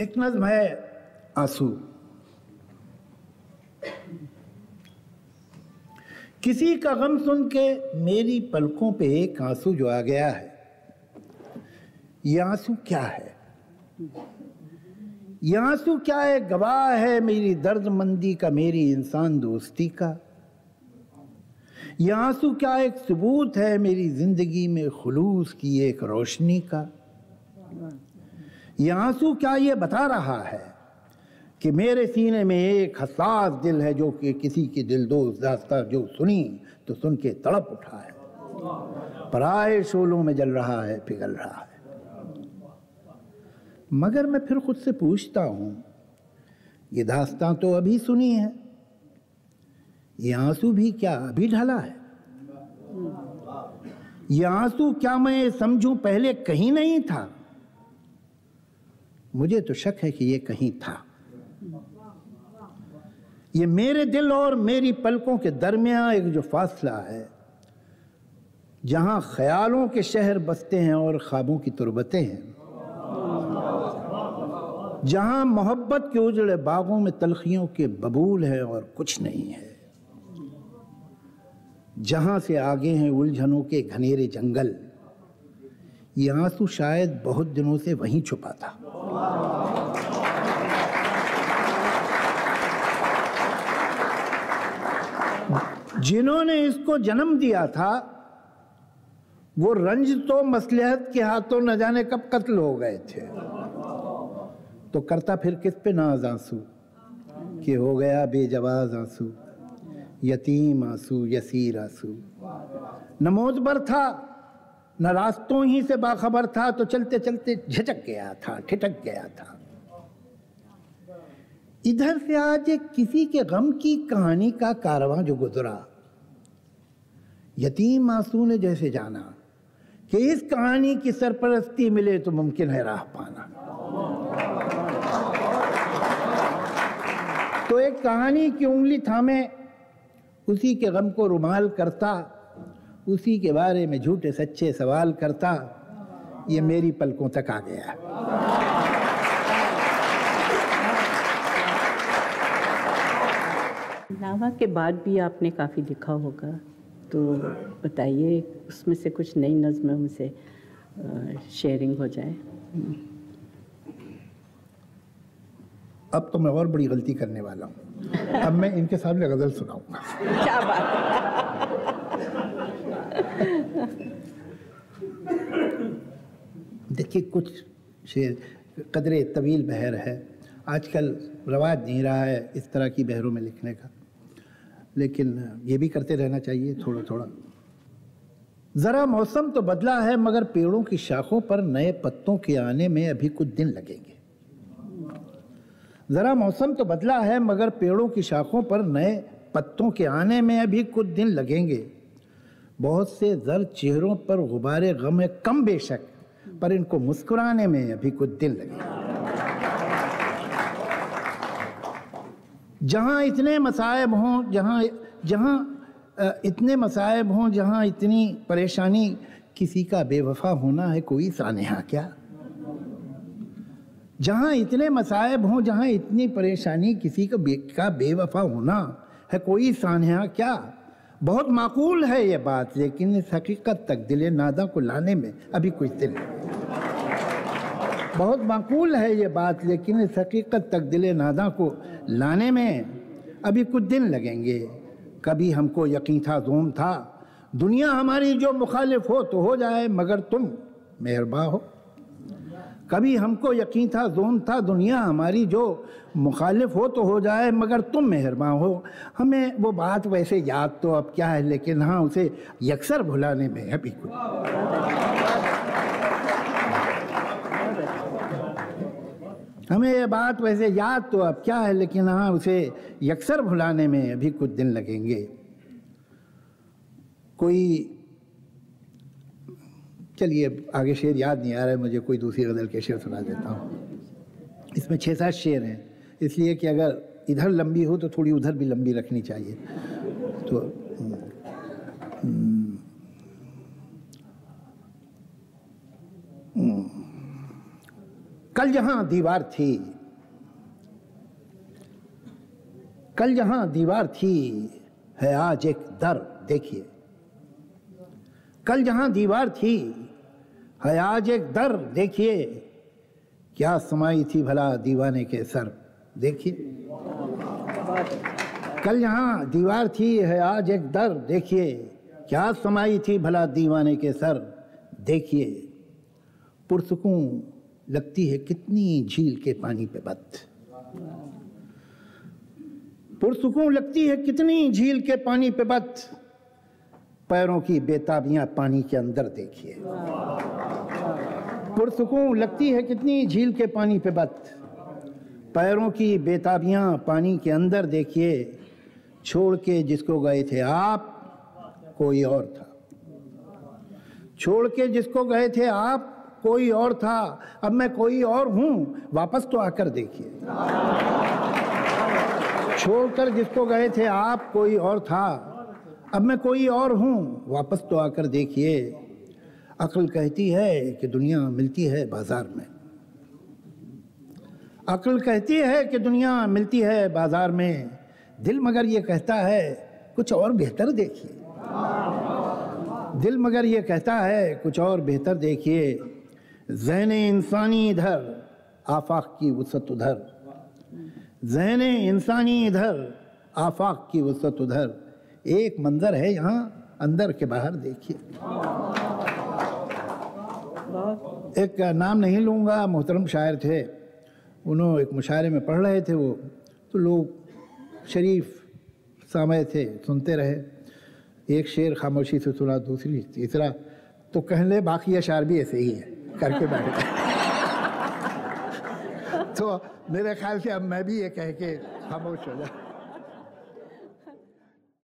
एक नज्म आँसू। किसी का गम सुन के मेरी पलकों पे एक आँसू जो आ गया है, ये आँसू क्या है? ये आँसू क्या है? गवाह है मेरी दर्दमंदी का, मेरी इंसान दोस्ती का। ये आँसू क्या एक सबूत है मेरी ज़िंदगी में खुलूस की एक रोशनी का। ये आँसू क्या ये बता रहा है कि मेरे सीने में एक हसास दिल है जो कि किसी की दिल दोस्त दास्ता जो सुनी तो सुन के तड़प उठा है। पराए शोलों में जल रहा है, पिघल रहा है। मगर मैं फिर खुद से पूछता हूँ, ये दास्तां तो अभी सुनी है ये आँसू भी क्या अभी ढला है? ये आँसू क्या मैं समझूं पहले कहीं नहीं था? मुझे तो शक है कि ये कहीं था। ये मेरे दिल और मेरी पलकों के दरमियान एक जो फासला है, जहाँ ख्यालों के शहर बसते हैं और ख्वाबों की तुरबतें हैं, जहाँ मोहब्बत के उजड़े बागों में तलखियों के बबूल है और कुछ नहीं है, जहाँ से आगे हैं उलझनों के घनेरे जंगल ये आँसू शायद बहुत दिनों से वहीं छुपा था। जिन्होंने इसको जन्म दिया था, वो रंज तो मसलहत के हाथों न जाने कब कत्ल हो गए थे। तो करता फिर किस पे नाज आँसू? कि हो गया बेजवाज आँसू, यतीम आँसू, यसीर आँसू। न मोजबर था न रास्तों ही से बाखबर था तो चलते चलते झटक गया था, ठिठक गया था। इधर से आज किसी के गम की कहानी का कारवां जो गुजरा। यतीम आँसू ने जैसे जाना कि इस कहानी की सरपरस्ती मिले तो मुमकिन है राह पाना। तो एक कहानी की उंगली थामे, उसी के गम को रुमाल करता उसी के बारे में झूठे सच्चे सवाल करता ये मेरी पलकों तक आ गया। नावा के बाद भी आपने काफ़ी लिखा होगा तो बताइए उसमें से कुछ नई नज़में हमसे शेयरिंग हो जाए। अब तो मैं और बड़ी गलती करने वाला हूँ। अब मैं इनके सामने गज़ल सुनाऊँगा। क्या बात देखिए, कुछ शेर, कदरे तवील बहर है। आजकल रवाज नहीं रहा है इस तरह की बहरों में लिखने का। लेकिन ये भी करते रहना चाहिए थोड़ा थोड़ा ज़रा मौसम तो बदला है, मगर पेड़ों की शाखों पर नए पत्तों के आने में अभी कुछ दिन लगेंगे। ज़रा मौसम तो बदला है, मगर पेड़ों की शाखों पर नए पत्तों के आने में अभी कुछ दिन लगेंगे। बहुत से जर चेहरों पर गुब्बारे गम कम बेशक। पर इनको मुस्कुराने में अभी कुछ दिन लगे। जहाँ इतने मसायब हों जहाँ जहाँ इतने मसायब हों जहाँ इतनी परेशानी किसी का बेवफा होना है कोई सानहा क्या? जहाँ इतने मसायब हों जहाँ इतनी परेशानी किसी का बे, का बेवफा होना है कोई सानहा क्या? बहुत माकूल है ये बात लेकिन इस हकीकत तक दिल नादा को लाने में अभी कुछ दिन। बहुत माकूल है ये बात, लेकिन इस हकीकत तक दिल नादा को लाने में अभी कुछ दिन लगेंगे। कभी हमको यकीन था, जोम था, दुनिया हमारी जो मुखालिफ हो तो हो जाए, मगर तुम मेहरबा हो। कभी हमको यकीन था जोन था, दुनिया हमारी जो मुखालिफ हो तो हो जाए, मगर तुम मेहरबा हो। हमें वो बात वैसे याद तो अब क्या है, लेकिन हाँ उसे यकसर भुलाने में अभी कुछ। हमें ये बात वैसे याद तो अब क्या है, लेकिन हाँ उसे यक्सर भुलाने में अभी कुछ दिन लगेंगे। कोई, चलिए आगे शेर याद नहीं आ रहा है, मुझे कोई दूसरी गज़ल के शेर सुना देता हूँ। इसमें छः सात शेर हैं, इसलिए कि अगर इधर लंबी हो तो थोड़ी उधर भी लंबी रखनी चाहिए। तो कल जहाँ दीवार थी। कल जहाँ दीवार थी। है आज एक दर, देखिए। कल जहाँ दीवार थी। है आज एक दर, देखिए। क्या समाई थी भला दीवाने के सर, देखिए। कल यहाँ दीवार थी। है आज एक दर, देखिए। क्या समाई थी भला दीवाने के सर, देखिए। पुरसकूं लगती है कितनी झील के पानी पे बत पुरसकूं लगती है कितनी झील के पानी पे बत पैरों की बेताबियाँ पानी के अंदर देखिए। पुरसकूं लगती है कितनी झील के पानी पे बत पैरों की बेताबियाँ पानी के अंदर देखिए। छोड़ के जिसको गए थे आप, कोई और था। छोड़ के जिसको गए थे आप कोई और था, अब मैं कोई और हूँ, वापस तो आकर देखिए। छोड़कर जिसको गए थे, आप कोई और था, अब मैं कोई और हूँ, वापस तो आकर देखिए। अक्ल कहती है कि दुनिया मिलती है बाज़ार में। अक्ल कहती है कि दुनिया मिलती है बाज़ार में। दिल मगर ये कहता है, कुछ और बेहतर देखिए। दिल मगर ये कहता है, कुछ और बेहतर देखिए। जहन इंसानी इधर, आफाक की वसत उधर। जहन इंसानी इधर, आफाक की वसत उधर। एक मंजर है यहाँ, अंदर के बाहर देखिए। एक नाम नहीं लूँगा, मोहतरम शायर थे। उन्होंने एक मुशायरे में पढ़ रहे थे वो। तो लोग शरीफ सामय थे, सुनते रहे। एक शेर खामोशी से सुना, दूसरी तीसरा। तो कहने बाकी अशार भी ऐसे ही है। करके बैठे तो मेरे ख्याल से अब मैं भी ये कह के खामोश हो जाऊँ